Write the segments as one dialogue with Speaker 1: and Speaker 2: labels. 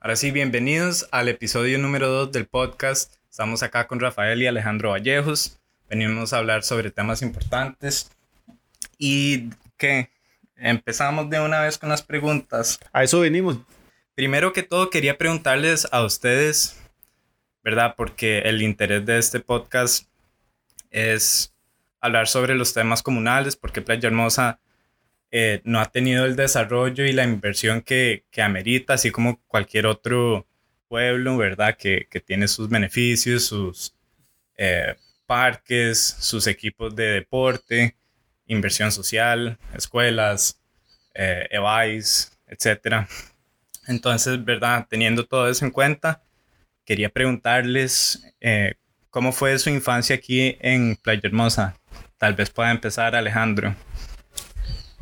Speaker 1: Ahora sí, bienvenidos al episodio número 2 del podcast. Estamos acá con Rafael y Alejandro Vallejos. Venimos a hablar sobre temas importantes. Y que empezamos de una vez con las preguntas.
Speaker 2: A eso venimos.
Speaker 1: Primero que todo, quería preguntarles a ustedes, ¿verdad? Porque el interés de este podcast es hablar sobre los temas comunales, porque Playa Hermosa eh, no ha tenido el desarrollo y la inversión que, que amerita, así como cualquier otro pueblo, ¿verdad? Que, que tiene sus beneficios, sus eh, parques, sus equipos de deporte, inversión social, escuelas, eh, EVAIS, etc. Entonces, ¿verdad? Teniendo todo eso en cuenta, quería preguntarles eh, cómo fue su infancia aquí en Playa Hermosa. Tal vez pueda empezar Alejandro.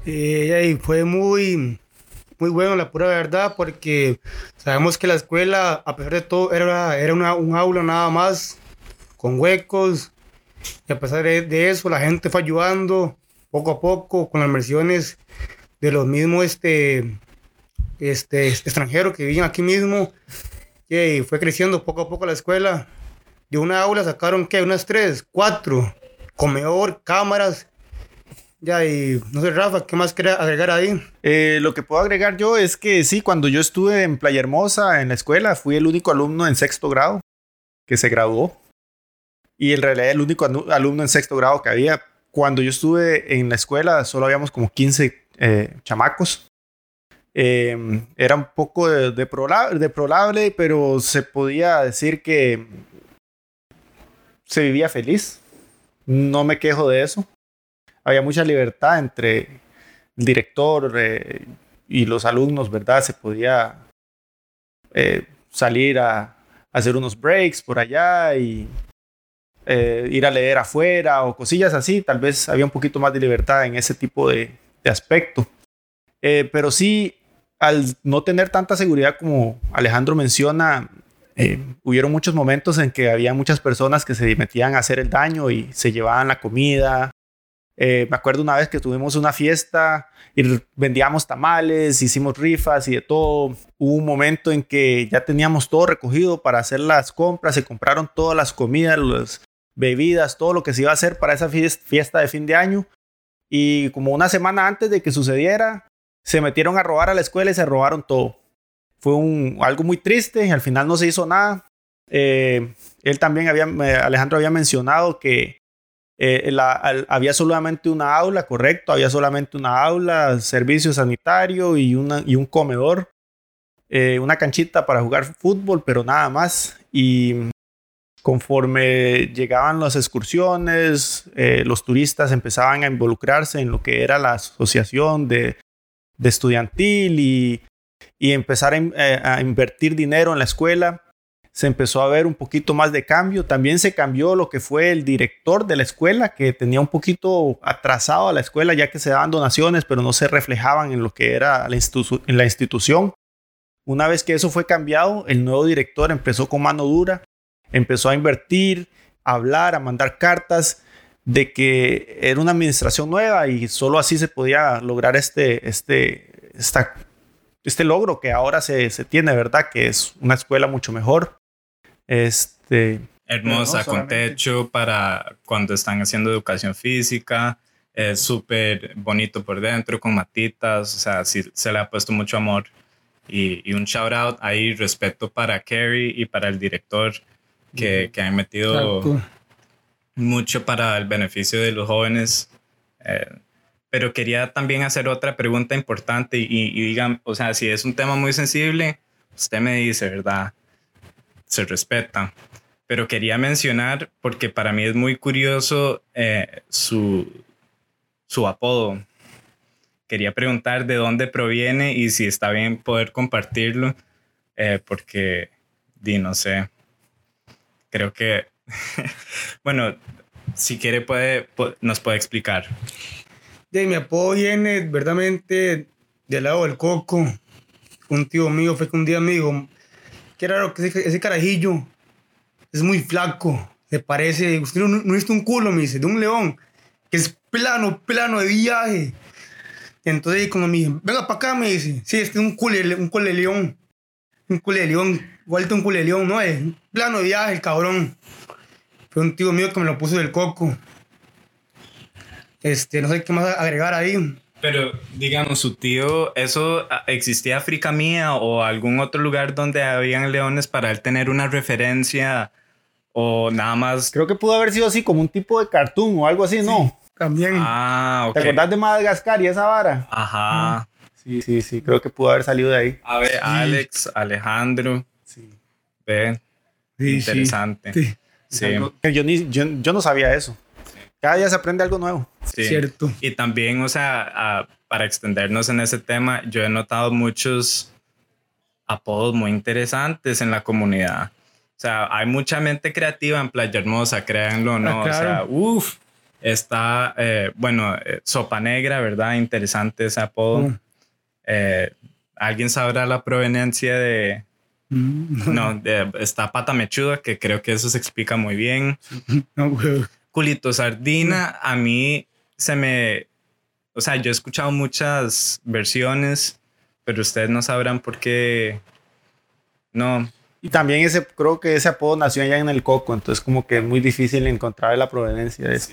Speaker 3: Eh, fue muy, muy bueno, la pura verdad, porque sabemos que la escuela, a pesar de todo, era, era una, un aula nada más, con huecos, y a pesar de, eso, la gente fue ayudando poco a poco con las inversiones de los mismos este, este, extranjeros que viven aquí mismo, y fue creciendo poco a poco la escuela. De una aula sacaron, ¿qué? Unas tres, cuatro, comedor, cámaras, ya, y no sé, Rafa, ¿qué más quería agregar ahí?
Speaker 2: Eh, lo que puedo agregar yo es que sí, cuando yo estuve en Playa Hermosa, en la escuela, fui el único alumno en sexto grado que se graduó. Y en realidad el único alumno en sexto grado que había. Cuando yo estuve en la escuela, solo habíamos como 15 eh, chamacos. Em, era un poco de, de pero se podía decir que se vivía feliz. No me quejo de eso había mucha libertad entre el director eh, y los alumnos, ¿verdad? Se podía eh, salir a, hacer unos breaks por allá y eh, ir a leer afuera o cosillas así. Tal vez había un poquito más de libertad en ese tipo de, aspecto. pero sí, al no tener tanta seguridad como Alejandro menciona, hubieron muchos momentos en que había muchas personas que se metían a hacer el daño y se llevaban la comida eh, me acuerdo una vez que tuvimos una fiesta y vendíamos tamales, hicimos rifas y de todo. Hubo un momento en que ya teníamos todo recogido para hacer las compras, se compraron todas las comidas, las bebidas, todo lo que se iba a hacer para esa fiesta de fin de año. Y como una semana antes de que sucediera, se metieron a robar a la escuela y se robaron todo. Fue algo muy triste, y al final no se hizo nada. Eh, él también había, Alejandro había mencionado que eh, había solamente una aula, correcto, había solamente una aula, servicio sanitario y, una, y un comedor, eh, una canchita para jugar fútbol, pero nada más. Y conforme llegaban las excursiones, eh, los turistas empezaban a involucrarse en lo que era la asociación de, de estudiantil y, y empezar a invertir dinero en la escuela se empezó a ver un poquito más de cambio. También se cambió lo que fue el director de la escuela, que tenía un poquito atrasado a la escuela, ya que se daban donaciones, pero no se reflejaban en lo que era la, en la institución. Una vez que eso fue cambiado, el nuevo director empezó con mano dura, empezó a invertir, a hablar, a mandar cartas de que era una administración nueva y solo así se podía lograr este, este, este logro que ahora se, se tiene, ¿verdad? Que es una escuela mucho mejor, este,
Speaker 1: Hermosa, con techo para cuando están haciendo educación física. Es súper bonito por dentro, con matitas. O sea, sí, se le ha puesto mucho amor. Y, un shout out ahí, respeto para Kerry y para el director que, que han metido mucho para el beneficio de los jóvenes. Eh, pero quería también hacer otra pregunta importante y, y digan, o sea, si es un tema muy sensible, usted me dice, ¿verdad? Se respeta. Pero quería mencionar, porque para mí es muy curioso eh, su, su apodo. Quería preguntar de dónde proviene y si está bien poder compartirlo, eh, porque, di, no sé, creo que, bueno, si quiere puede, nos puede explicar.
Speaker 3: De mi apodo viene verdaderamente del lado del coco. Un tío mío fue que un día me Qué raro que ese, carajillo es muy flaco. Se parece, usted no, no un culo, me dice, de un león, que es plano, plano de viaje. Entonces, como me dice, venga para acá, me dice, sí, este es un culo, un culo de león. un culeleón, vuelto un culeleón, ¿no? Es plano de viaje, el cabrón. Fue un tío mío que me lo puso del coco. Este, no sé qué más agregar ahí.
Speaker 1: Pero, digamos, su tío, ¿eso ah, existía África Mía o algún otro lugar donde habían leones para él tener una referencia o nada más?
Speaker 2: Creo que pudo haber sido así, como un tipo de cartoon o algo así, ¿no?
Speaker 3: También.
Speaker 1: Ah, ok.
Speaker 2: ¿Te acordás de Madagascar y esa vara?
Speaker 1: Ajá.
Speaker 2: Sí, sí, sí, creo que pudo haber salido de ahí.
Speaker 1: A ver, Alex, Alejandro,
Speaker 2: Sí.
Speaker 1: ve,
Speaker 3: Sí,
Speaker 1: interesante.
Speaker 3: Sí,
Speaker 1: Sí,
Speaker 2: Yo, ni, yo, yo no sabía eso. Cada día se aprende algo nuevo.
Speaker 1: sí.
Speaker 3: cierto.
Speaker 1: Y también, o sea, ah, para extendernos en ese tema, yo he notado muchos apodos muy interesantes en la comunidad. O sea, hay mucha mente creativa en Playa Hermosa, créanlo o no.
Speaker 3: Ah, claro.
Speaker 1: O sea, uff, está, eh, bueno, eh, Sopa Negra, ¿verdad? Interesante ese apodo.
Speaker 3: Mm.
Speaker 1: Eh, ¿Alguien sabrá la proveniencia de...?
Speaker 3: Mm.
Speaker 1: No, de- está Pata Mechuda, que creo que eso se explica muy bien.
Speaker 3: No.
Speaker 1: Culito Sardina, a mí se me... O sea, yo he escuchado muchas versiones, pero ustedes no sabrán por qué... No,
Speaker 2: Y también ese, creo que ese apodo nació allá en el Coco, entonces como que es muy difícil encontrar la proveniencia de eso.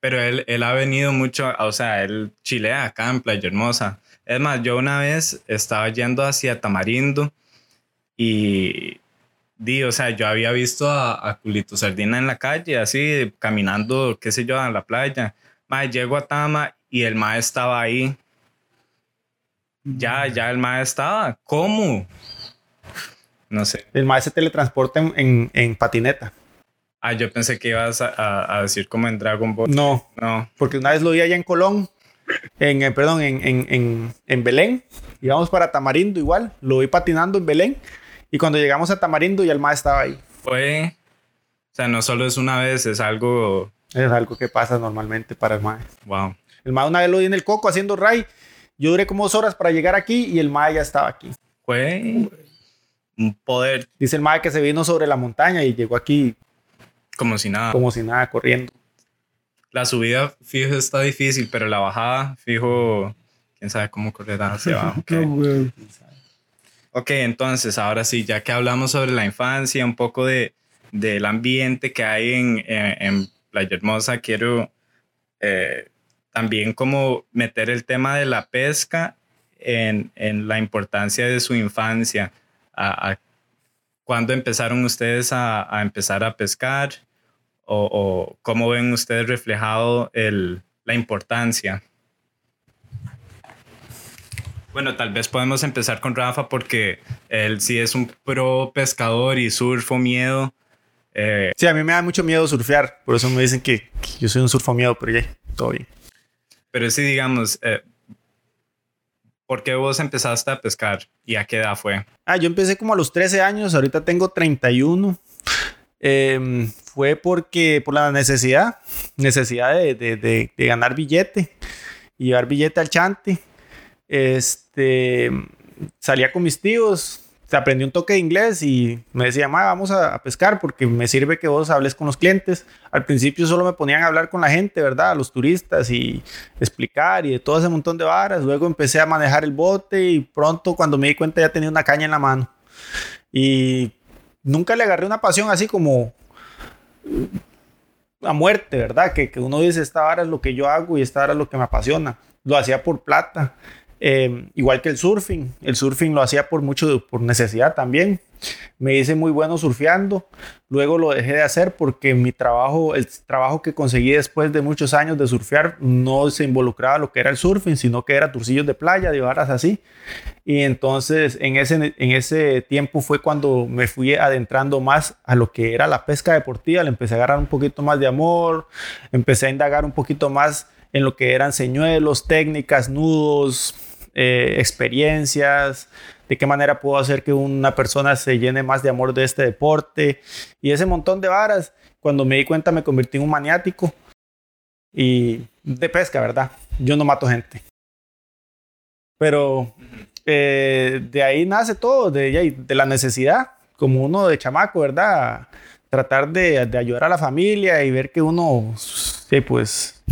Speaker 1: pero él, él ha venido mucho, o sea, él chilea acá en Playa Hermosa. Es más, yo una vez estaba yendo hacia Tamarindo y di, o sea, yo había visto a, a Culito Sardina en la calle, así, caminando, qué sé yo, a la playa. Mae, llego a Tama y el mae estaba ahí. Ya, ya el mae estaba. ¿Cómo? No sé.
Speaker 2: El maestro se teletransporta en, en, en patineta.
Speaker 1: Ah, yo pensé que ibas a, a- a decir como en Dragon Ball.
Speaker 2: No,
Speaker 1: No.
Speaker 2: porque una vez lo vi allá en Colón, en, eh, perdón, en, en, en, en Belén. Íbamos para Tamarindo igual, lo vi patinando en Belén. Y cuando llegamos a Tamarindo ya el maestro estaba ahí.
Speaker 1: Fue. O sea, no solo es una vez, es algo.
Speaker 2: Es algo que pasa normalmente para el maestro.
Speaker 1: Wow.
Speaker 2: El maestro una vez lo vi en el Coco haciendo ray. Yo duré como dos horas para llegar aquí y el maestro ya estaba aquí.
Speaker 1: Fue un poder
Speaker 2: Dice el maestro que se vino sobre la montaña y llegó aquí
Speaker 1: como si nada.
Speaker 2: como si nada, corriendo.
Speaker 1: La subida, fijo, está difícil, pero la bajada, fijo, quién sabe cómo correrá hacia abajo. ok. Ok, entonces, ahora sí, ya que hablamos sobre la infancia, un poco de, del ambiente que hay en, en, en Playa Hermosa, quiero eh, también como meter el tema de la pesca en, en la importancia de su infancia. A, a- ¿Cuándo empezaron ustedes a, a empezar a pescar? ¿O, o cómo ven ustedes reflejado el, la importancia? Bueno, tal vez podemos empezar con Rafa porque él sí es un pro pescador y surfo miedo. Eh,
Speaker 2: Sí, a mí me da mucho miedo surfear. Por eso me dicen que, que yo soy un surfo miedo, pero ya, todo bien.
Speaker 1: pero sí, digamos, eh, ¿por qué vos empezaste a pescar y a qué edad fue?
Speaker 2: Ah, yo empecé como a los 13 años, ahorita tengo 31. Em, fue porque, por la necesidad, necesidad de, de- de- de ganar billete y llevar billete al chante. Este, salía con mis tíos, aprendí un toque de inglés y me decía, "Ma, vamos a, a pescar porque me sirve que vos hables con los clientes. Al principio solo me ponían a hablar con la gente, ¿verdad? A los turistas y explicar y de todo ese montón de varas. Luego empecé a manejar el bote y pronto cuando me di cuenta ya tenía una caña en la mano. Y nunca le agarré una pasión así como a muerte, ¿verdad? Que, que uno dice, esta vara es lo que yo hago y esta vara es lo que me apasiona. Lo hacía por plata. Eh, igual que el surfing. El surfing lo hacía por mucho, por necesidad también. Me hice muy bueno surfeando. Luego lo dejé de hacer porque mi trabajo, el trabajo que conseguí después de muchos años de surfear, no se involucraba lo que era el surfing, sino que era turcillos de playa, de varas así. Y entonces en ese, en ese tiempo fue cuando me fui adentrando más a lo que era la pesca deportiva. Le empecé a agarrar un poquito más de amor, empecé a indagar un poquito más en lo que eran señuelos, técnicas, nudos, eh, experiencias, de qué manera puedo hacer que una persona se llene más de amor de este deporte y ese montón de varas. Cuando me di cuenta me convertí en un maniático y de pesca, ¿verdad? Yo no mato gente. Pero eh, de ahí nace todo, de, de la necesidad, como uno de chamaco, ¿verdad? Tratar de, ayudar a la familia y ver que uno, sí, pues,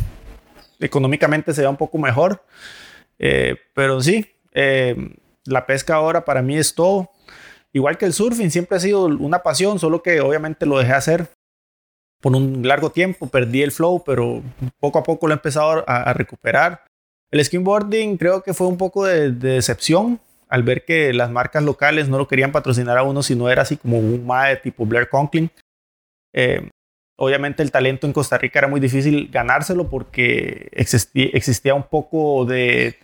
Speaker 2: económicamente se va un poco mejor. Eh, pero sí, eh, la pesca ahora para mí es todo. igual que el surfing, siempre ha sido una pasión, solo que obviamente lo dejé hacer por un largo tiempo, perdí el flow, pero poco a poco lo he empezado a, recuperar. El skimboarding creo que fue un poco de, decepción al ver que las marcas locales no lo querían patrocinar a uno si no era así como un MAE tipo Blair Conklin. Eh, obviamente el talento en Costa Rica era muy difícil ganárselo porque existía, un poco de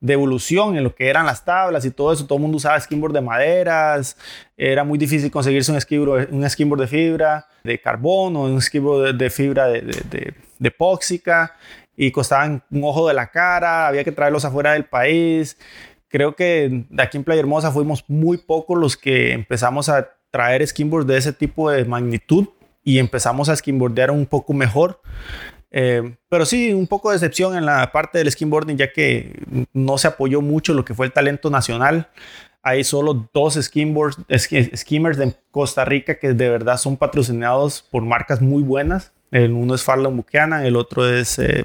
Speaker 2: de evolución en lo que eran las tablas y todo eso. Todo el mundo usaba skimboard de maderas. Era muy difícil conseguirse un skimboard, un skimboard de fibra de carbono, un skimboard de, fibra de, epóxica y costaban un ojo de la cara. Había que traerlos afuera del país. Creo que de aquí en Playa Hermosa fuimos muy pocos los que empezamos a traer skimboards de ese tipo de magnitud y empezamos a skimboardear un poco mejor. Eh, pero sí, un poco de decepción en la parte del skimboarding, ya que no se apoyó mucho lo que fue el talento nacional. Hay solo dos skimboards, skimmers de Costa Rica que de verdad son patrocinados por marcas muy buenas. El uno es Farlon Buchanan, el otro es eh,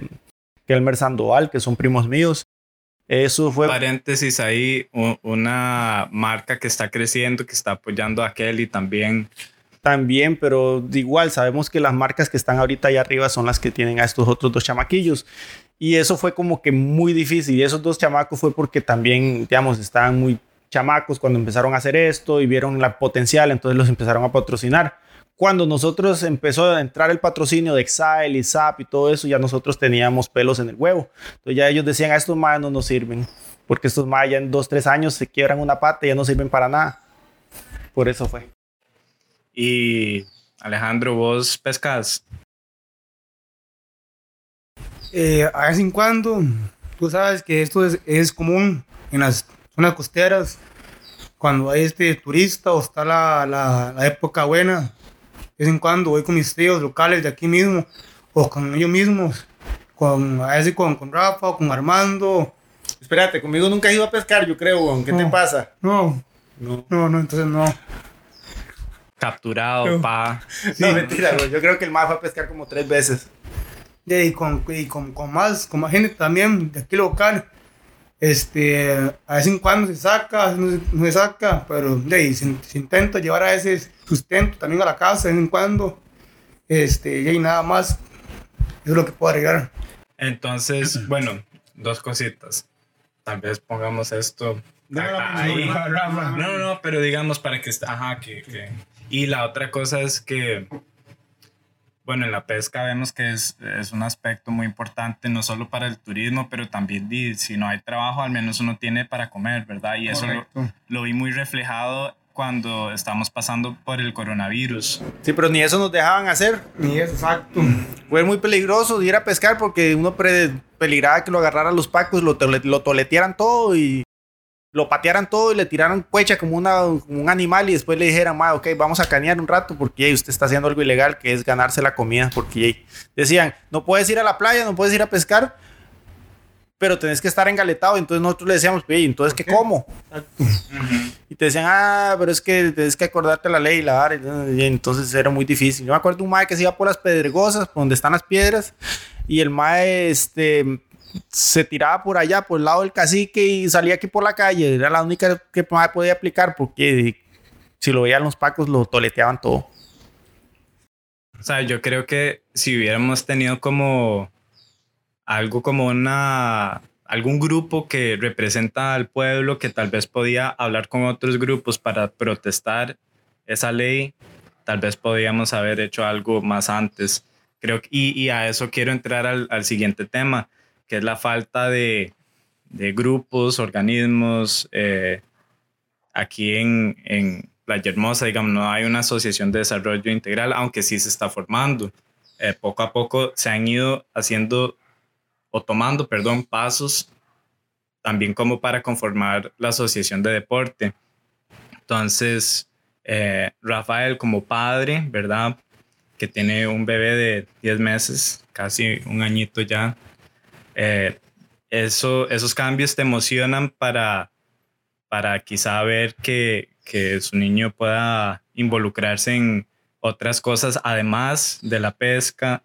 Speaker 2: Kelmer Sandoval, que son primos míos. Eso fue.
Speaker 1: Paréntesis ahí, una marca que está creciendo, que está apoyando a Kelly también
Speaker 2: también, pero igual sabemos que las marcas que están ahorita allá arriba son las que tienen a estos otros dos chamaquillos. Y eso fue como que muy difícil. Y esos dos chamacos fue porque también, digamos, estaban muy chamacos cuando empezaron a hacer esto y vieron la potencial, entonces los empezaron a patrocinar. Cuando nosotros empezó a entrar el patrocinio de Exile y SAP y todo eso, ya nosotros teníamos pelos en el huevo. Entonces ya ellos decían, a estos más no nos sirven, porque estos más ya en dos, tres años se quiebran una pata y ya no sirven para nada. Por eso fue.
Speaker 1: Y Alejandro, ¿vos pescas?
Speaker 3: Eh, a vez en cuando, tú sabes que esto es, común en las zonas costeras, cuando hay este turista o está la, la, época buena, de vez en cuando voy con mis tíos locales de aquí mismo, o con ellos mismos, con, a veces con, con Rafa o con Armando.
Speaker 2: Espérate, conmigo nunca he ido a pescar, yo creo, ¿qué te pasa?
Speaker 3: No, no, no, no, entonces no
Speaker 1: capturado, pa.
Speaker 2: no, mentira, Yo creo que el más fue a pescar como tres veces.
Speaker 3: Y con, y con, con, más, con más gente también de aquí local. Este, a vez en cuando se saca, no se, saca, pero de, se, se, intenta llevar a ese sustento también a la casa de vez en cuando. Este, y nada más. Eso es lo que puedo agregar.
Speaker 1: Entonces, bueno, dos cositas. Tal vez pongamos esto. No, no, no, pero digamos para que, ajá, que, que y la otra cosa es que, bueno, en la pesca vemos que es, es, un aspecto muy importante, no solo para el turismo, pero también si no hay trabajo, al menos uno tiene para comer, ¿verdad? Y eso lo, vi muy reflejado cuando estamos pasando por el coronavirus.
Speaker 2: Sí, pero ni eso nos dejaban hacer.
Speaker 3: Ni eso, exacto.
Speaker 2: Fue muy peligroso ir a pescar porque uno peligraba que lo agarraran los pacos, lo, lo toletearan todo y lo patearan todo y le tiraran cuecha como, una, un animal y después le dijeran, ok, vamos a canear un rato porque usted está haciendo algo ilegal que es ganarse la comida. Porque decían, no puedes ir a la playa, no puedes ir a pescar, pero tenés que estar engaletado. Entonces nosotros le decíamos, oye, entonces, ¿qué como? y te decían, ah, pero es que tienes que acordarte la ley y la y entonces era muy difícil. Yo me acuerdo de un mae que se iba por las pedregosas, por donde están las piedras, y el mae, este se tiraba por allá, por el lado del cacique y salía aquí por la calle. Era la única que podía aplicar porque si lo veían los pacos lo toleteaban todo.
Speaker 1: O sea, yo creo que si hubiéramos tenido como algo como una algún grupo que representa al pueblo que tal vez podía hablar con otros grupos para protestar esa ley, tal vez podíamos haber hecho algo más antes. Creo y, y a eso quiero entrar al, al siguiente tema que es la falta de, de grupos, organismos. Eh, aquí en, en Playa Hermosa, digamos, no hay una asociación de desarrollo integral, aunque sí se está formando. Eh, poco a poco se han ido haciendo o tomando, perdón, pasos también como para conformar la asociación de deporte. Entonces, eh, Rafael como padre, ¿verdad? Que tiene un bebé de 10 meses, casi un añito ya, eh, eso, esos cambios te emocionan para, para quizá ver que, que su niño pueda involucrarse en otras cosas, además de la pesca,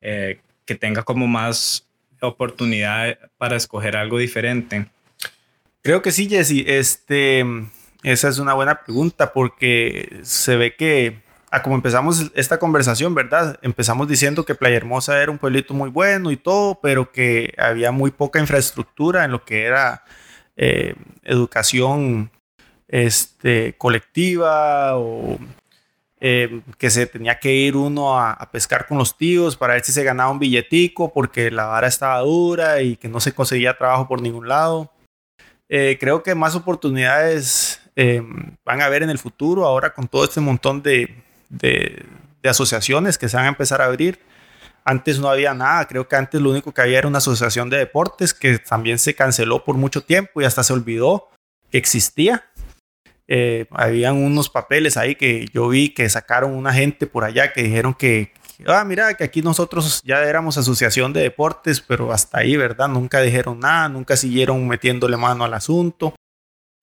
Speaker 1: eh, que tenga como más oportunidad para escoger algo diferente.
Speaker 2: Creo que sí, Jesse. Este, esa es una buena pregunta porque se ve que, a como empezamos esta conversación, ¿verdad? Empezamos diciendo que Playa Hermosa era un pueblito muy bueno y todo, pero que había muy poca infraestructura en lo que era eh, educación este, colectiva o eh, que se tenía que ir uno a, pescar con los tíos para ver si se ganaba un billetico porque la vara estaba dura y que no se conseguía trabajo por ningún lado. Eh, creo que más oportunidades van a haber en el futuro ahora con todo este montón de, de, asociaciones que se van a empezar a abrir. Antes no había nada, creo que antes lo único que había era una asociación de deportes que también se canceló por mucho tiempo y hasta se olvidó que existía. Eh, habían unos papeles ahí que yo vi que sacaron una gente por allá que dijeron que, ah, mira, que aquí nosotros ya éramos asociación de deportes, pero hasta ahí, ¿verdad? Nunca dijeron nada, nunca siguieron metiéndole mano al asunto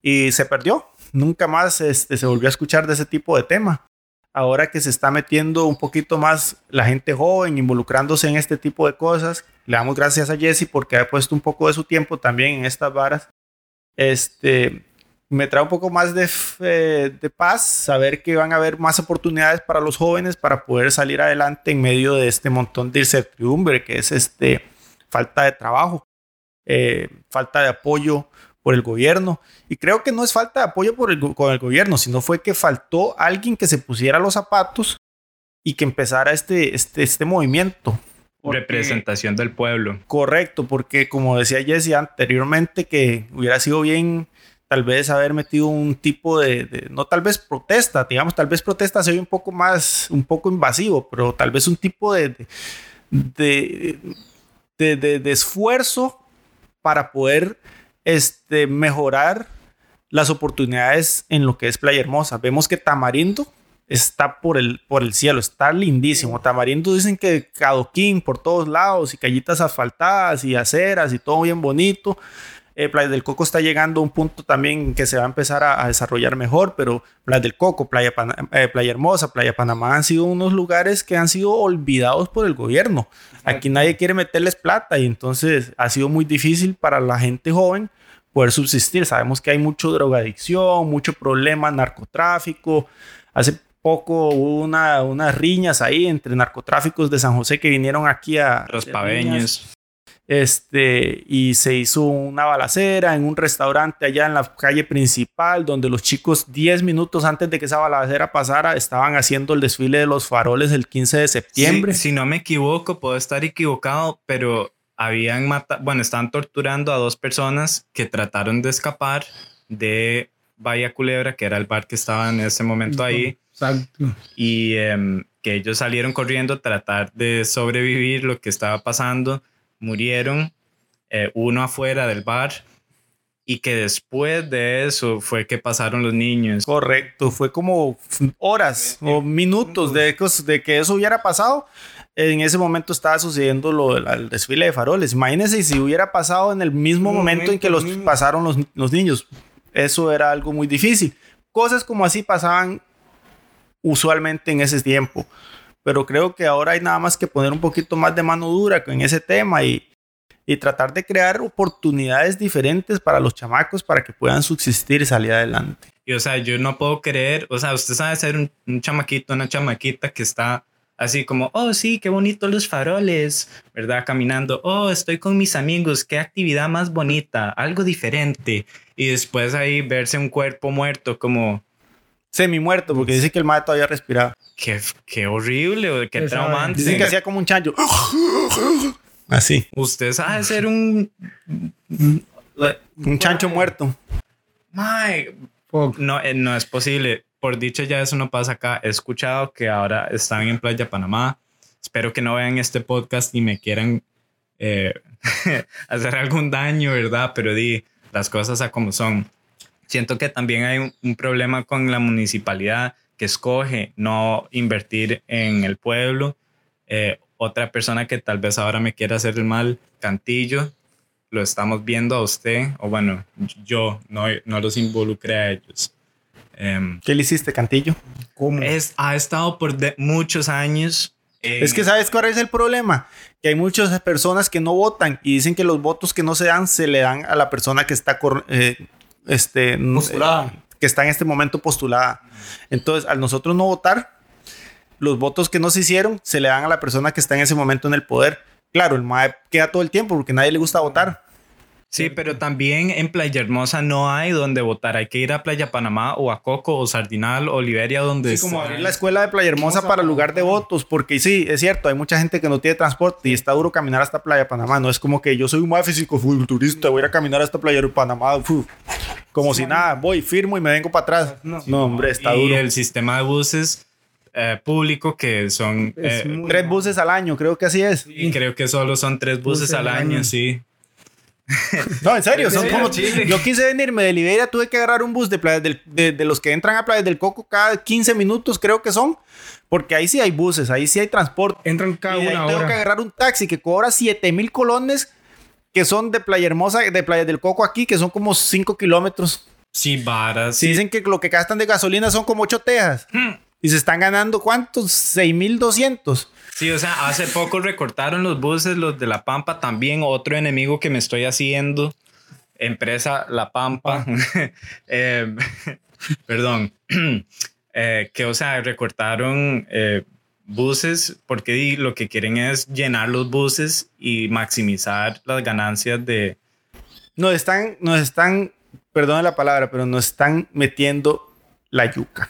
Speaker 2: y se perdió. Nunca más este, se volvió a escuchar de ese tipo de tema. Ahora que se está metiendo un poquito más la gente joven, involucrándose en este tipo de cosas, le damos gracias a Jesse porque ha puesto un poco de su tiempo también en estas varas. Este, me trae un poco más de, de, paz saber que van a haber más oportunidades para los jóvenes para poder salir adelante en medio de este montón de incertidumbre que es este falta de trabajo, eh, falta de apoyo por el gobierno. Y creo que no es falta de apoyo por el, con el gobierno, sino fue que faltó alguien que se pusiera los zapatos y que empezara este, este, este movimiento.
Speaker 1: Representación del pueblo.
Speaker 2: Correcto, porque como decía Jesse anteriormente, que hubiera sido bien tal vez haber metido un tipo de, no tal vez protesta, digamos, tal vez protesta se un poco más, un poco invasivo, pero tal vez un tipo de, de, de, de esfuerzo para poder este, mejorar las oportunidades en lo que es Playa Hermosa. Vemos que Tamarindo está por el, por el cielo, está lindísimo. Tamarindo dicen que cadoquín por todos lados y callitas asfaltadas y aceras y todo bien bonito. Eh, Playa del Coco está llegando a un punto también que se va a empezar a, desarrollar mejor, pero Playa del Coco, Playa, eh, Playa Hermosa, Playa Panamá han sido unos lugares que han sido olvidados por el gobierno. Aquí nadie quiere meterles plata y entonces ha sido muy difícil para la gente joven poder subsistir. Sabemos que hay mucho drogadicción, mucho problema, narcotráfico. Hace poco hubo una, unas riñas ahí entre narcotráficos de San José que vinieron aquí a...
Speaker 1: Los paveños.
Speaker 2: Este, y se hizo una balacera en un restaurante allá en la calle principal, donde los chicos 10 minutos antes de que esa balacera pasara estaban haciendo el desfile de los faroles el 15 de septiembre.
Speaker 1: si no me equivoco, puedo estar equivocado, pero habían matado, bueno, estaban torturando a dos personas que trataron de escapar de Bahía Culebra, que era el bar que estaba en ese momento ahí. Exacto. Y em, que ellos salieron corriendo a tratar de sobrevivir lo que estaba pasando murieron, eh, uno afuera del bar, y que después de eso fue que pasaron los niños.
Speaker 2: Correcto, fue como horas o minutos de, de que eso hubiera pasado. En ese momento estaba sucediendo lo del desfile de faroles. Imagínense si hubiera pasado en el mismo momento, en que los pasaron los, los niños. Eso era algo muy difícil. Cosas como así pasaban usualmente en ese tiempo pero creo que ahora hay nada más que poner un poquito más de mano dura en ese tema y, y tratar de crear oportunidades diferentes para los chamacos para que puedan subsistir y salir adelante.
Speaker 1: Y o sea, yo no puedo creer, o sea, usted sabe ser un, chamaquito, una chamaquita que está así como, oh sí, qué bonito los faroles, ¿verdad? Caminando, oh, estoy con mis amigos, qué actividad más bonita, algo diferente. Y después ahí verse un cuerpo muerto como,
Speaker 2: semi muerto porque dice que el madre todavía respiraba.
Speaker 1: Qué, qué horrible, qué traumante.
Speaker 2: Dicen que hacía como un chancho. Así.
Speaker 1: Usted sabe ser un.
Speaker 2: Un chancho muerto.
Speaker 1: No, eh, no es posible. Por dicho, ya eso no pasa acá. He escuchado que ahora están en Playa Panamá. Espero que no vean este podcast y me quieran eh, hacer algún daño, ¿verdad? Pero di las cosas a como son. Siento que también hay un, problema con la municipalidad que escoge no invertir en el pueblo. Eh, otra persona que tal vez ahora me quiera hacer el mal, Cantillo, lo estamos viendo a usted, o bueno, yo no, no los involucré a ellos.
Speaker 2: Em, ¿Qué le hiciste, Cantillo?
Speaker 1: ¿Cómo? Es, ha estado por muchos años.
Speaker 2: es que sabes cuál es el problema, que hay muchas personas que no votan y dicen que los votos que no se dan se le dan a la persona que está eh, este,
Speaker 3: postulada.
Speaker 2: que está en este momento postulada. Entonces, al nosotros no votar, los votos que no se hicieron se le dan a la persona que está en ese momento en el poder. Claro, el MAE queda todo el tiempo porque a nadie le gusta votar.
Speaker 1: Sí, pero también en Playa Hermosa no hay donde votar. Hay que ir a Playa Panamá o a Coco o Sardinal o Liberia donde
Speaker 2: sí, como abrir la escuela de Playa Hermosa para lugar de votos, porque sí, es cierto, hay mucha gente que no tiene transporte y está duro caminar hasta Playa Panamá. No es como que yo soy un más físico turista, voy a ir a caminar hasta Playa Panamá, como si nada, voy, firmo y me vengo para atrás. No, hombre, está duro.
Speaker 1: Y el sistema de buses eh, público que son
Speaker 2: eh, tres buses al año, creo que así es.
Speaker 1: Y creo que solo son tres buses, al año, sí.
Speaker 2: No, en serio, son como. Yo quise venirme de Liberia, tuve que agarrar un bus de, del, de, los que entran a Playa del Coco cada 15 minutos, creo que son. Porque ahí sí hay buses, ahí sí hay transporte.
Speaker 3: Entran cada y una
Speaker 2: Tengo que agarrar un taxi que cobra 7 mil colones, que son de Playa Hermosa, de Playa del Coco aquí, que son como 5 kilómetros.
Speaker 1: Sí, varas.
Speaker 2: Sí. Dicen que lo que gastan de gasolina son como 8 tejas. Hmm. Y se están ganando, ¿cuántos? 6.200.
Speaker 1: Sí, o sea, hace poco recortaron los buses, los de La Pampa también, otro enemigo que me estoy haciendo, empresa La Pampa, eh, perdón, eh, que o sea, recortaron eh, buses porque lo que quieren es llenar los buses y maximizar las ganancias de...
Speaker 2: Nos están, nos están, perdón la palabra, pero nos están metiendo la yuca.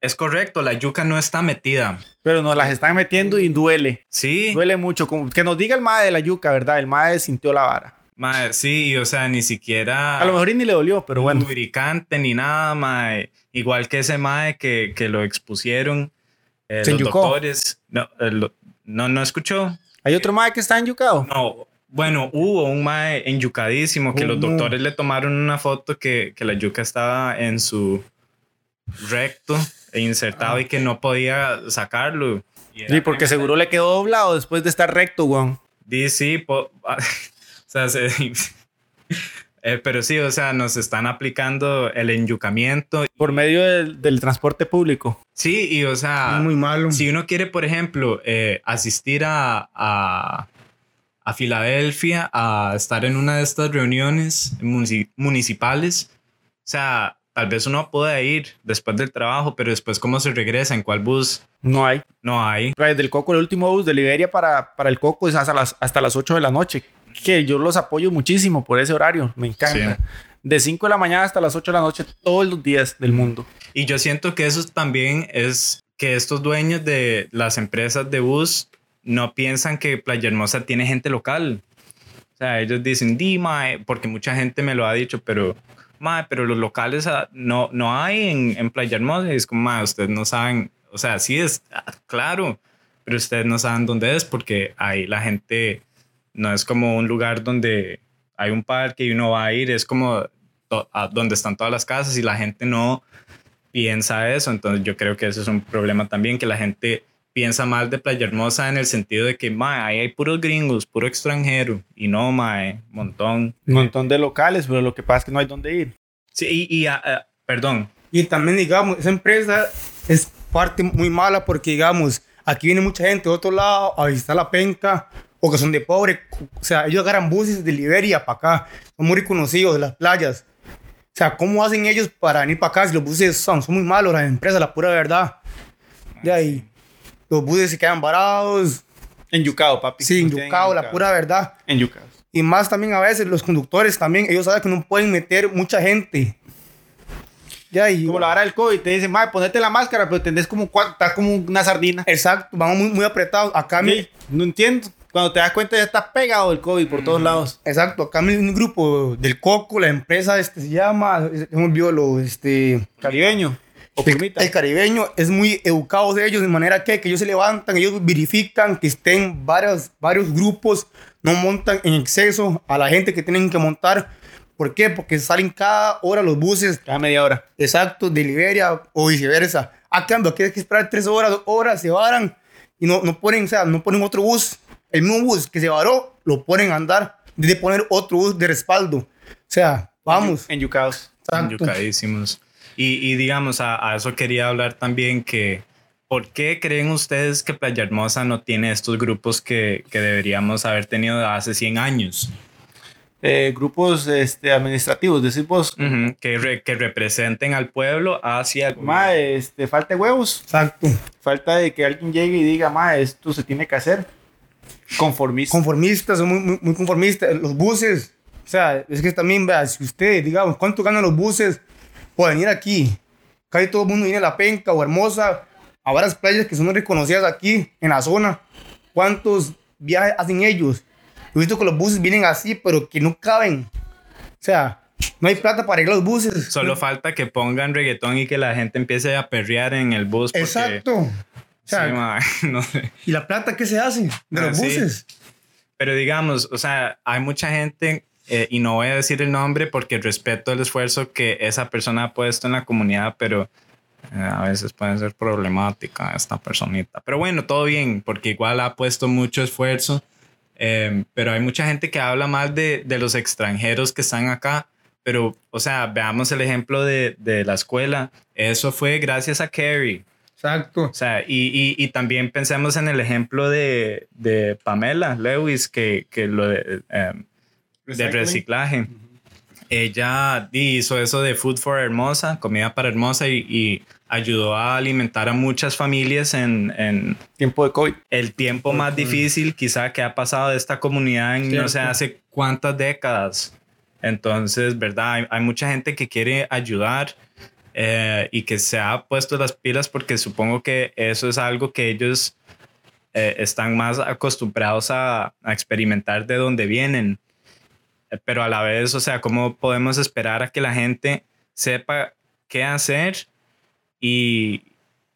Speaker 1: Es correcto, la yuca no está metida.
Speaker 2: Pero nos las están metiendo y duele.
Speaker 1: Sí.
Speaker 2: Duele mucho. Que nos diga el mae de la yuca, ¿verdad? El mae sintió la vara.
Speaker 1: Mae, sí, o sea, ni siquiera.
Speaker 2: A lo mejor ni le dolió, pero bueno.
Speaker 1: Lubricante ni nada, mae. Igual que ese mae que, que lo expusieron. Eh, los doctores. No, no, no escuchó.
Speaker 2: ¿Hay otro mae que está enyucado?
Speaker 1: No. Bueno, hubo un mae enyucadísimo que los doctores le tomaron una foto que, que la yuca estaba en su recto e insertado y que no podía sacarlo.
Speaker 2: Sí, porque seguro le quedó doblado después de estar recto, weón.
Speaker 1: Sí, sí, o sea, eh, pero sí, o sea, nos están aplicando el enyucamiento.
Speaker 2: Por medio del, transporte público.
Speaker 1: Sí, y o sea,
Speaker 3: muy malo.
Speaker 1: Si uno quiere, por ejemplo, eh, asistir a, a, a, Filadelfia a estar en una de estas reuniones municipales, o sea, tal vez uno pueda ir después del trabajo, pero después cómo se regresa, en cuál bus.
Speaker 2: No hay.
Speaker 1: No hay.
Speaker 2: del Coco, el último bus de Liberia para, para el Coco es hasta las, hasta las 8 de la noche, que yo los apoyo muchísimo por ese horario, me encanta. De 5 de la mañana hasta las 8 de la noche, todos los días del mundo.
Speaker 1: Y yo siento que eso también es que estos dueños de las empresas de bus no piensan que Playa Hermosa tiene gente local. O sea, ellos dicen, Dima, porque mucha gente me lo ha dicho, pero pero los locales ah, no, no hay en, en Playa Hermosa. es como, ma, ustedes no saben, o sea, sí es ah, claro, pero ustedes no saben dónde es porque ahí la gente no es como un lugar donde hay un parque y uno va a ir, es como donde están todas las casas y la gente no piensa eso. Entonces yo creo que eso es un problema también, que la gente piensa mal de Playa Hermosa en el sentido de que, mae, ahí hay puros gringos, puro extranjero. Y no, mae, montón.
Speaker 2: Un montón de locales, pero lo que pasa es que no hay dónde ir.
Speaker 1: Sí, y, ah, ah, perdón.
Speaker 3: Y también, digamos, esa empresa es parte muy mala porque, digamos, aquí viene mucha gente de otro lado a visitar la penca o que son de pobre. O sea, ellos agarran buses de Liberia para acá. Son muy reconocidos de las playas. O sea, ¿cómo hacen ellos para venir para acá si los buses son, son muy malos, las empresas, la pura verdad? De ahí los buses se quedan varados.
Speaker 2: Enyucado, papi.
Speaker 3: Sí, enyucado, la pura verdad.
Speaker 2: Enyucado.
Speaker 3: Y más también a veces los conductores también, ellos saben que no pueden meter mucha gente.
Speaker 2: Ya, y, como la hora del COVID, te dicen, madre, ponete la máscara, pero tenés como, estás como una sardina.
Speaker 3: Exacto, vamos muy, muy apretados. Acá
Speaker 2: sí, no entiendo. Cuando te das cuenta ya estás pegado el COVID por todos lados.
Speaker 3: Exacto, acá hay un grupo del Coco, la empresa este se llama, hemos visto lo, este...
Speaker 2: Caribeño.
Speaker 3: El, caribeño es muy educado de ellos, de manera que, que ellos se levantan, ellos verifican que estén varios, varios grupos, no montan en exceso a la gente que tienen que montar. ¿Por qué? Porque salen cada hora los buses.
Speaker 2: Cada media hora.
Speaker 3: Exacto, de Liberia o viceversa. A cambio, aquí hay que esperar tres horas, dos horas, se varan y no, no ponen, o sea, no ponen otro bus. El mismo bus que se varó, lo ponen a andar de poner otro bus de respaldo. O sea, vamos.
Speaker 2: Enyucados.
Speaker 1: Enyucadísimos. Y, digamos, a, eso quería hablar también que, ¿por qué creen ustedes que Playa Hermosa no tiene estos grupos que, que deberíamos haber tenido hace 100 años?
Speaker 2: eh, grupos este, administrativos, decimos,
Speaker 1: Ujú, que, re- que representen al pueblo hacia el
Speaker 2: ma, este, falta de huevos,
Speaker 3: Exacto.
Speaker 2: falta de que alguien llegue y diga, ma, esto se tiene que hacer. Conformista.
Speaker 3: Conformistas, son muy, muy, muy conformistas. Los buses, o sea, es que también, vea, si usted, digamos, ¿cuánto ganan los buses venir aquí? Casi todo el mundo viene a La Penca o Hermosa, a varias playas que son reconocidas aquí en la zona. ¿Cuántos viajes hacen ellos? He visto que los buses vienen así, pero que no caben. O sea, no hay plata para arreglar los buses.
Speaker 1: Solo falta que pongan reggaetón y que la gente empiece a perrear en el bus. Porque,
Speaker 3: Exacto. O sea,
Speaker 1: Sí, ma, no sé.
Speaker 3: ¿y la plata qué se hace de
Speaker 1: Ah,
Speaker 3: los
Speaker 1: sí.
Speaker 3: buses?
Speaker 1: Pero digamos, o sea, hay mucha gente, eh, y no voy a decir el nombre porque respeto el esfuerzo que esa persona ha puesto en la comunidad, pero eh, a veces puede ser problemática esta personita. Pero bueno, todo bien, porque igual ha puesto mucho esfuerzo. eh, pero hay mucha gente que habla mal de, de los extranjeros que están acá. Pero, o sea, veamos el ejemplo de, de la escuela. Eso fue gracias a Kerry.
Speaker 3: Exacto.
Speaker 1: O sea, y, y, y también pensemos en el ejemplo de, de Pamela Lewis, que, que lo de, eh, de reciclaje. Ella hizo eso de Food for Hermosa, comida para Hermosa, y, y ayudó a alimentar a muchas familias en, en
Speaker 2: Tiempo de COVID.
Speaker 1: el tiempo más difícil quizá que ha pasado de esta comunidad en no sé hace cuántas décadas. Entonces, ¿verdad? Hay, hay mucha gente que quiere ayudar eh, y que se ha puesto las pilas porque supongo que eso es algo que ellos eh, están más acostumbrados a, a experimentar de dónde vienen. Pero a la vez, o sea, ¿cómo podemos esperar a que la gente sepa qué hacer y,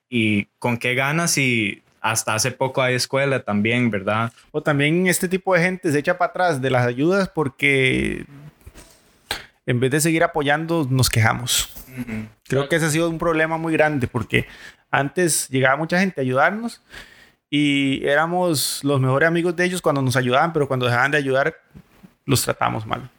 Speaker 1: y con qué ganas y hasta hace poco hay escuela también, ¿verdad?
Speaker 2: O también este tipo de gente se echa para atrás de las ayudas porque en vez de seguir apoyando nos quejamos. Creo que ese ha sido un problema muy grande porque antes llegaba mucha gente a ayudarnos y éramos los mejores amigos de ellos cuando nos ayudaban, pero cuando dejaban de ayudar los tratamos mal.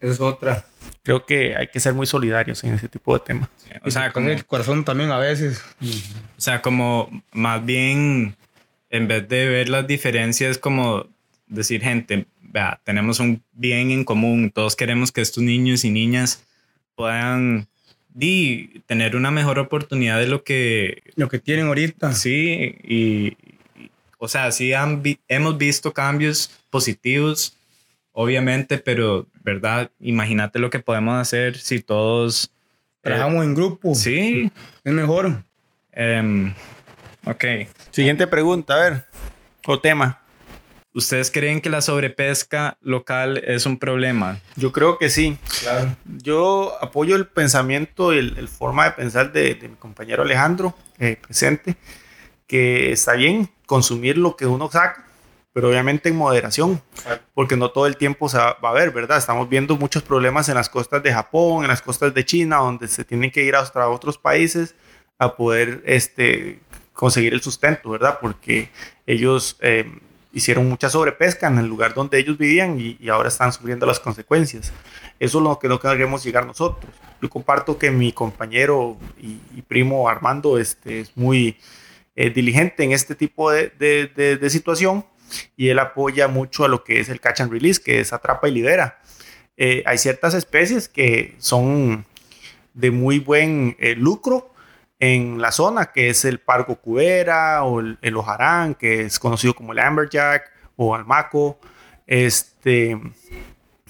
Speaker 3: Esa es otra.
Speaker 2: Creo que hay que ser muy solidarios en ese tipo de temas.
Speaker 1: O sea,
Speaker 3: con
Speaker 1: como,
Speaker 3: el corazón también a veces.
Speaker 1: o sea, como más bien, en vez de ver las diferencias, como decir, gente, vea, tenemos un bien en común, todos queremos que estos niños y niñas puedan di, tener una mejor oportunidad de lo que
Speaker 3: Lo que tienen ahorita.
Speaker 1: Sí, y, y- o sea, sí han vi- hemos visto cambios positivos, obviamente, pero, ¿verdad? Imagínate lo que podemos hacer si todos... eh,
Speaker 3: Trabajamos en grupo.
Speaker 1: sí,
Speaker 3: Es mejor.
Speaker 1: em, ok.
Speaker 2: Siguiente pregunta, a ver, o tema.
Speaker 1: ¿Ustedes creen que la sobrepesca local es un problema?
Speaker 2: Yo creo que sí.
Speaker 3: Claro.
Speaker 2: Yo apoyo el pensamiento y el, el forma de pensar de, de mi compañero Alejandro, eh, presente, que está bien consumir lo que uno saca, pero obviamente en moderación, porque no todo el tiempo se va, a ver, ¿verdad? Estamos viendo muchos problemas en las costas de Japón, en las costas de China, donde se tienen que ir hasta otros países a poder este, conseguir el sustento, ¿verdad? Porque ellos eh, hicieron mucha sobrepesca en el lugar donde ellos vivían y, y ahora están sufriendo las consecuencias. Eso es lo que no queremos llegar nosotros. Yo comparto que mi compañero y, y primo Armando este, es muy eh, diligente en este tipo de, de, de, de situación y él apoya mucho a lo que es el catch and release, que es atrapa y libera. Eh, hay ciertas especies que son de muy buen eh, lucro en la zona, que es el pargo cubera o el, el ojarán, que es conocido como el amberjack o almaco. Este,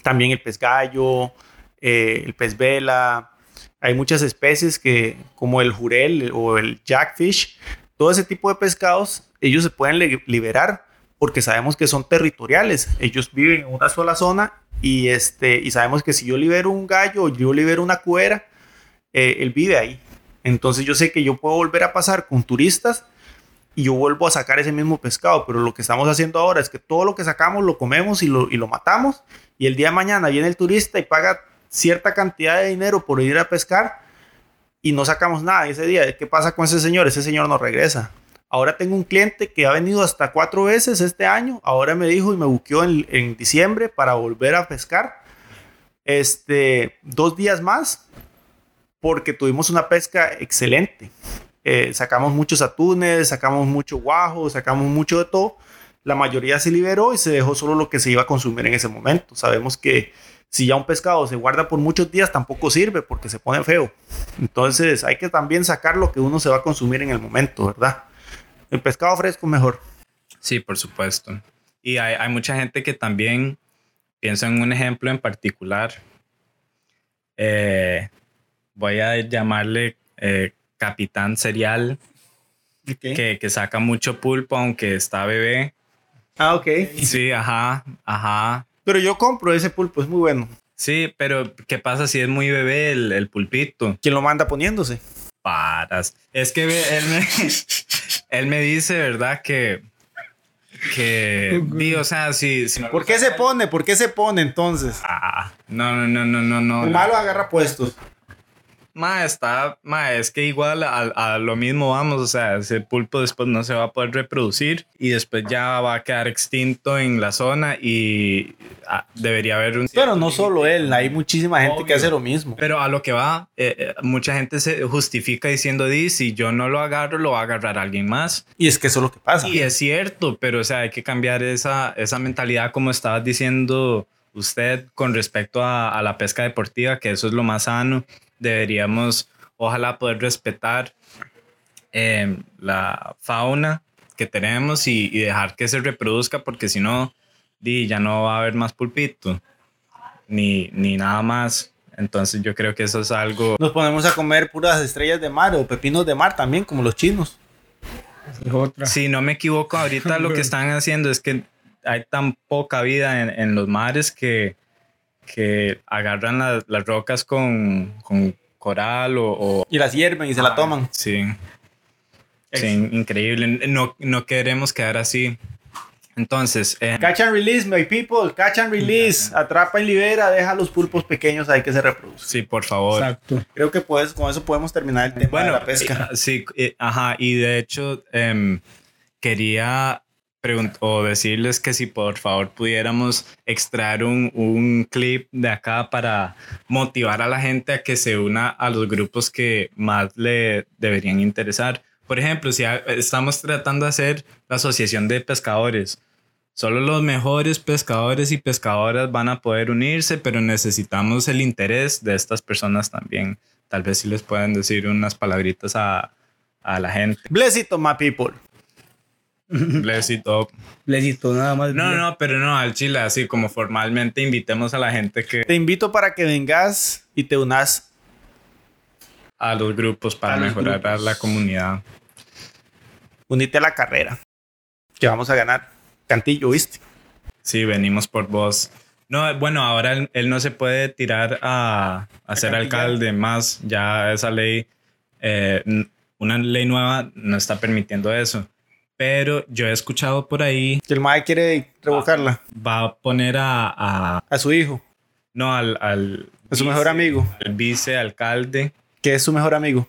Speaker 2: también el pez gallo, eh, el pez vela. Hay muchas especies que, como el jurel o el jackfish, todo ese tipo de pescados, ellos se pueden li- liberar porque sabemos que son territoriales. Ellos viven en una sola zona y, este, y sabemos que si yo libero un gallo o yo libero una cuera, eh, él vive ahí. Entonces yo sé que yo puedo volver a pasar con turistas y yo vuelvo a sacar ese mismo pescado, pero lo que estamos haciendo ahora es que todo lo que sacamos lo comemos y lo, y lo matamos y el día de mañana viene el turista y paga cierta cantidad de dinero por ir a pescar y no sacamos nada ese día. ¿Qué pasa con ese señor? Ese señor no regresa. Ahora tengo un cliente que ha venido hasta cuatro veces este año. Ahora me dijo y me buqueó en, en diciembre para volver a pescar. Este, dos días más porque tuvimos una pesca excelente. Eh, sacamos muchos atunes, sacamos mucho guajo, sacamos mucho de todo. la mayoría se liberó y se dejó solo lo que se iba a consumir en ese momento. Sabemos que si ya un pescado se guarda por muchos días tampoco sirve porque se pone feo. Entonces hay que también sacar lo que uno se va a consumir en el momento, ¿verdad? El pescado fresco mejor.
Speaker 1: Sí, por supuesto. Y hay, hay mucha gente que también piensa en un ejemplo en particular. Eh, voy a llamarle eh, Capitán Cereal, que, que saca mucho pulpo aunque está bebé.
Speaker 2: Ah, ok.
Speaker 1: Sí, ajá, ajá.
Speaker 2: Pero yo compro ese pulpo, es muy bueno.
Speaker 1: Sí, pero ¿qué pasa si es muy bebé el, el pulpito?
Speaker 2: ¿Quién lo manda poniéndose?
Speaker 1: Paras. Es que él me, él me dice, ¿verdad? Que, que, o sea, si... si no
Speaker 2: ¿Por qué se pone? ¿Por qué se pone entonces?
Speaker 1: Ah, no, no, no, no, no, no.
Speaker 2: El malo agarra puestos.
Speaker 1: Ma, está, ma, es que igual a, a lo mismo vamos, o sea, ese pulpo después no se va a poder reproducir y después ya va a quedar extinto en la zona y ah, debería haber un...
Speaker 2: Pero no solo él, hay muchísima gente que hace lo mismo.
Speaker 1: Pero a lo que va, eh, eh, mucha gente se justifica diciendo, di, si yo no lo agarro, lo va a agarrar alguien más.
Speaker 2: Y es que eso es lo que pasa.
Speaker 1: Y es cierto, pero o sea, hay que cambiar esa, esa mentalidad como estabas diciendo usted con respecto a, a la pesca deportiva, que eso es lo más sano. Deberíamos, ojalá, poder respetar eh, la fauna que tenemos y, y dejar que se reproduzca, porque si no, di, ya no va a haber más pulpito, ni, ni nada más. Entonces yo creo que eso es algo...
Speaker 2: Nos ponemos a comer puras estrellas de mar o pepinos de mar también, como los chinos.
Speaker 1: Si no me equivoco, ahorita lo que están haciendo es que hay tan poca vida en, en los mares que, que agarran la- las rocas con, con coral o, o-
Speaker 2: Y las hierven y se la toman.
Speaker 1: Sí. Sí, increíble. No, no queremos quedar así. Entonces, eh,
Speaker 2: Catch and release, my people. Catch and release. Atrapa y libera. Deja los pulpos pequeños ahí que se reproduzcan.
Speaker 1: sí, por favor.
Speaker 3: Exacto.
Speaker 2: Creo que pues, con eso podemos terminar el tema
Speaker 1: Bueno,
Speaker 2: de la pesca.
Speaker 1: eh, sí, eh, ajá, y de hecho em, quería o decirles que si por favor pudiéramos extraer un, un clip de acá para motivar a la gente a que se una a los grupos que más le deberían interesar. Por ejemplo, si estamos tratando de hacer la asociación de pescadores, solo los mejores pescadores y pescadoras van a poder unirse, pero necesitamos el interés de estas personas también. Tal vez si les pueden decir unas palabritas a, a la gente.
Speaker 2: Bless it, my people.
Speaker 1: Bless it up.
Speaker 3: Nada más.
Speaker 1: No, no, pero no, al chile, así como formalmente invitemos a la gente que
Speaker 2: Te invito para que vengas y te unas.
Speaker 1: a los grupos para
Speaker 2: A
Speaker 1: mejorar a la comunidad.
Speaker 2: Unite a la carrera. Que vamos a ganar. Cantillo, ¿viste?
Speaker 1: Sí, venimos por vos. No, bueno, ahora él, él no se puede tirar a, a ser
Speaker 2: cantillar.
Speaker 1: alcalde más. Ya esa ley, eh, una ley nueva no está permitiendo eso. Pero yo he escuchado por ahí,
Speaker 2: Que el mae quiere revocarla
Speaker 1: va a poner a, a-
Speaker 2: a su hijo,
Speaker 1: no, al, al,
Speaker 2: a su mejor amigo,
Speaker 1: al vicealcalde.
Speaker 2: que es su mejor amigo.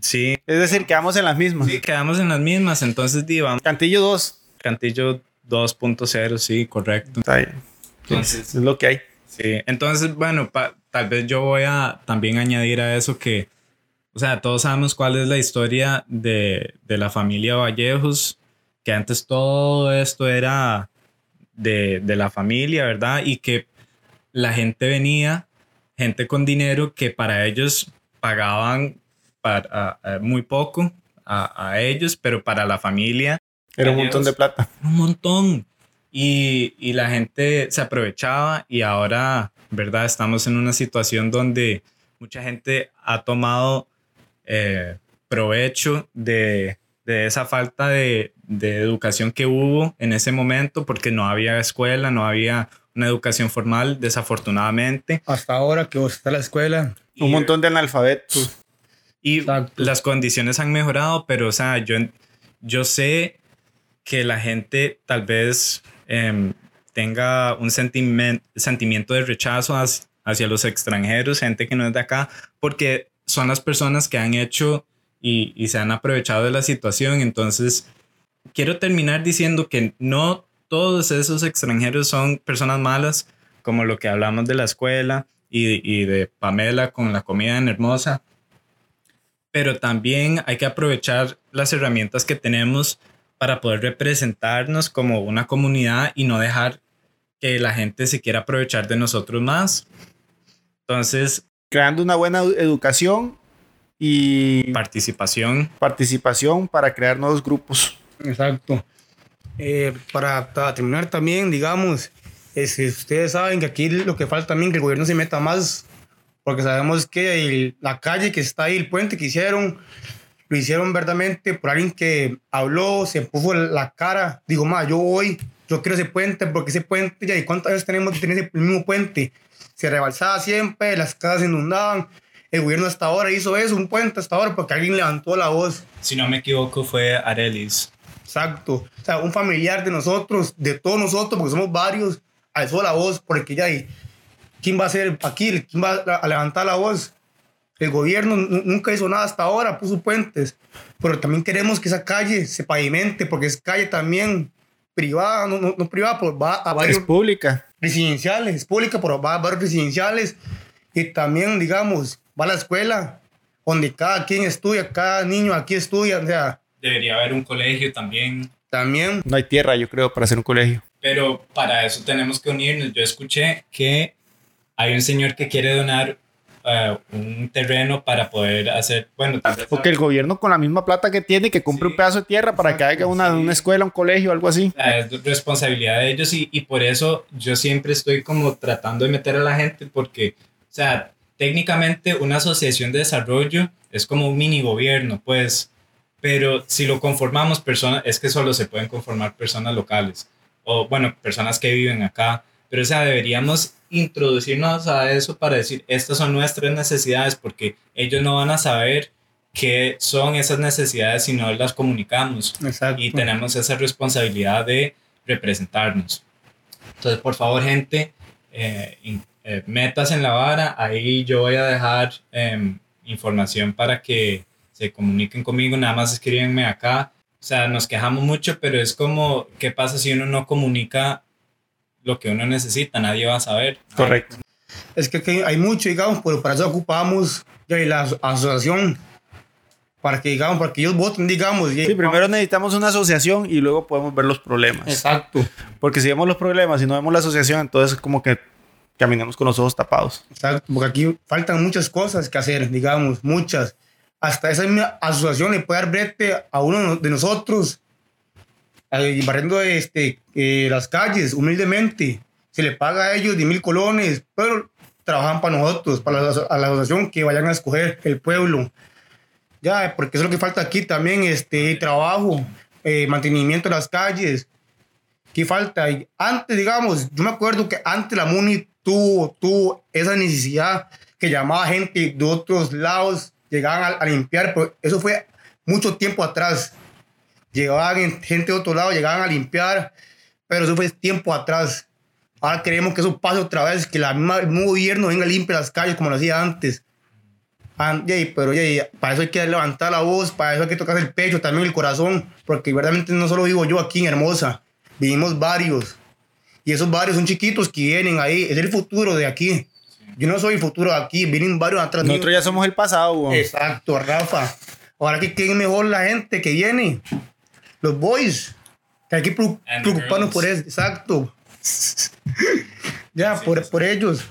Speaker 1: Sí,
Speaker 2: Es decir, quedamos en las mismas.
Speaker 1: sí, quedamos en las mismas. Entonces, di, vamos,
Speaker 2: Cantillo 2.
Speaker 1: Cantillo 2.0, sí, correcto.
Speaker 2: Está bien.
Speaker 1: Entonces,
Speaker 2: Es lo que hay.
Speaker 1: Sí, entonces, bueno, pa- tal vez yo voy a también añadir a eso que, o sea, todos sabemos cuál es la historia de, de la familia Vallejos, que antes todo esto era de, de la familia, ¿verdad? Y que la gente venía, gente con dinero que para ellos pagaban para, a- a muy poco a, a ellos, pero para la familia
Speaker 2: Era un montón de plata.
Speaker 1: un montón. Y, y la gente se aprovechaba y ahora, ¿verdad? Estamos en una situación donde mucha gente ha tomado eh, provecho de, de esa falta de, de educación que hubo en ese momento porque no había escuela, no había una educación formal, desafortunadamente.
Speaker 3: Hasta ahora que vos está en la escuela.
Speaker 2: Un montón de analfabetos.
Speaker 1: Y
Speaker 3: Exacto.
Speaker 1: las condiciones han mejorado, pero, o sea, yo, yo sé que la gente tal vez em, tenga un sentimen- sentimiento de rechazo hacia, hacia los extranjeros, gente que no es de acá, porque son las personas que han hecho y, y se han aprovechado de la situación. Entonces, quiero terminar diciendo que no todos esos extranjeros son personas malas, como lo que hablamos de la escuela y, y de Pamela con la comida en Hermosa pero también hay que aprovechar las herramientas que tenemos para poder representarnos como una comunidad y no dejar que la gente se quiera aprovechar de nosotros más. Entonces,
Speaker 2: creando una buena educación y
Speaker 1: participación.
Speaker 2: Participación para crear nuevos grupos.
Speaker 3: Exacto. Eh, para, terminar también, digamos, es, ustedes saben que aquí lo que falta también que el gobierno se meta más, porque sabemos que la calle que está ahí, el puente que hicieron, lo hicieron verdaderamente por alguien que habló, se puso la cara, digo, más, yo voy, yo quiero ese puente, porque ese puente, ya, ¿y cuántas veces tenemos que tener el mismo puente? Se rebalsaba siempre, las casas se inundaban. El gobierno hasta ahora hizo eso, un puente hasta ahora, porque alguien levantó la voz.
Speaker 1: Si no me equivoco, fue Arelis.
Speaker 3: Exacto. O sea, un familiar de nosotros, de todos nosotros, porque somos varios, alzó la voz, porque ya hay. ¿Quién va a ser aquí? ¿Quién va a levantar la voz? El gobierno nunca hizo nada hasta ahora, puso puentes. Pero también queremos que esa calle se pavimente, porque es calle también privada, no, no, privada, pero va a varios.
Speaker 2: Es pública.
Speaker 3: Residenciales, es pública, pero va a varios residenciales. Y también, digamos, va a la escuela, donde cada quien estudia, cada niño aquí estudia. O sea.
Speaker 1: Debería haber un colegio también.
Speaker 3: También.
Speaker 2: No hay tierra, yo creo, para hacer un colegio.
Speaker 1: Pero para eso tenemos que unirnos. Yo escuché que hay un señor que quiere donar eh, un terreno para poder hacer, bueno,
Speaker 2: Porque el gobierno con la misma plata que tiene, que compre un pedazo de tierra para que haga una, una escuela, un colegio, algo así.
Speaker 1: Es responsabilidad de ellos y, y por eso yo siempre estoy como tratando de meter a la gente porque, o sea, técnicamente una asociación de desarrollo es como un mini gobierno, pues, pero si lo conformamos personas, es que solo se pueden conformar personas locales o, bueno, personas que viven acá, pero o sea, deberíamos introducirnos a eso para decir, estas son nuestras necesidades, porque ellos no van a saber qué son esas necesidades si no las comunicamos. Y tenemos esa responsabilidad de representarnos. Entonces, por favor, gente, eh, eh, metas en la vara. Ahí yo voy a dejar em, información para que se comuniquen conmigo. Nada más escríbenme acá. O sea, nos quejamos mucho, pero es como, ¿qué pasa si uno no comunica lo que uno necesita, nadie va a saber.
Speaker 2: Correcto.
Speaker 3: Es que, hay mucho, digamos, pero para eso ocupamos ya, la asociación, para que, digamos, para que ellos voten, digamos.
Speaker 2: Sí, primero necesitamos una asociación y luego podemos ver los problemas.
Speaker 3: Exacto.
Speaker 2: Porque si vemos los problemas y no vemos la asociación, entonces es como que caminamos con los ojos tapados.
Speaker 3: Exacto, porque aquí faltan muchas cosas que hacer, digamos, muchas. Hasta esa misma asociación le puede dar brete a uno de nosotros barriendo este, eh, las calles humildemente. Se le paga a ellos 10 mil colones, pero trabajan para nosotros, para la, a la asociación que vayan a escoger el pueblo. Ya, porque eso es lo que falta aquí también, este, trabajo, eh, mantenimiento de las calles. ¿Qué falta? Antes, digamos, yo me acuerdo que antes la MUNI tuvo, tuvo esa necesidad que llamaba gente de otros lados, llegaban a, a limpiar, pero eso fue mucho tiempo atrás llegaban gente de otro lado, llegaban a limpiar, pero eso fue tiempo atrás. Ahora queremos que eso pase otra vez, que la misma, el mismo gobierno venga a limpiar las calles como lo hacía antes. pero para eso hay que levantar la voz, para eso hay que tocar el pecho, también el corazón, porque verdaderamente no solo vivo yo aquí en Hermosa, vivimos varios. Y esos varios son chiquitos que vienen ahí, es el futuro de aquí. Yo no soy el futuro de aquí, vienen varios atrás.
Speaker 2: Nosotros ya somos el pasado.
Speaker 3: Exacto, Rafa. Ahora que quién mejor la gente que viene los boys. Que hay que preocuparnos por eso. Exacto. ya, por, por, ellos.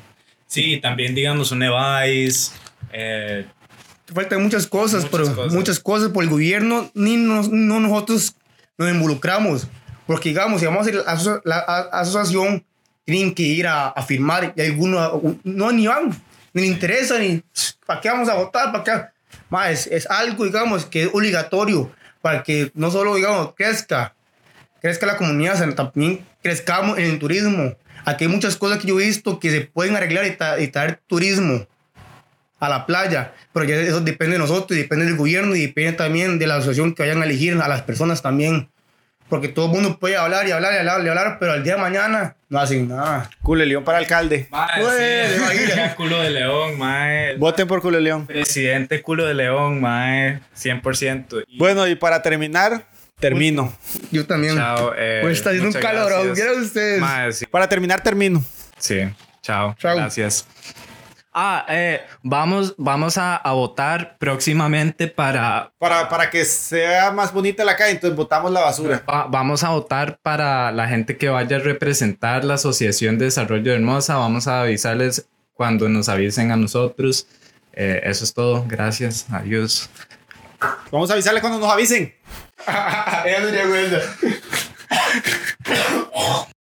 Speaker 1: Sí, también digamos un Evice. Eh,
Speaker 3: Faltan muchas cosas, muchas pero cosas. muchas cosas por el gobierno, ni nos, no nosotros nos involucramos. Porque digamos, si vamos a ir a la asociación, tienen que ir a, a firmar y algunos no ni van, ni les interesa, ni para qué vamos a votar, para qué. Más, es, es algo, digamos, que es obligatorio para que no solo, digamos, crezca, crezca la comunidad, sino también crezcamos en el turismo. Aquí hay muchas cosas que yo he visto que se pueden arreglar y, traer turismo a la playa, pero ya eso depende de nosotros, depende del gobierno y depende también de la asociación que vayan a elegir a las personas también. Porque todo el mundo puede hablar y hablar y hablar y hablar, pero al día de mañana no hacen nada.
Speaker 2: Culo de León para alcalde.
Speaker 1: Mae, sí, culo de León, mae.
Speaker 2: Voten por Culo de León.
Speaker 1: Presidente Culo de León, mae. 100%.
Speaker 2: Bueno, y para terminar, termino.
Speaker 3: Yo también.
Speaker 1: Chao.
Speaker 3: Eh, pues está haciendo un calor, ¿qué ustedes?
Speaker 2: Para terminar, termino.
Speaker 1: Sí. Chao. Chao. Gracias. Ah, eh, vamos, vamos a, a, votar próximamente para...
Speaker 2: para... Para que sea más bonita la calle, entonces votamos la basura.
Speaker 1: vamos a votar para la gente que vaya a representar la Asociación de Desarrollo de Hermosa. Vamos a avisarles cuando nos avisen a nosotros. Eh, eso es todo. Gracias. Adiós.
Speaker 2: Vamos a avisarles cuando nos avisen.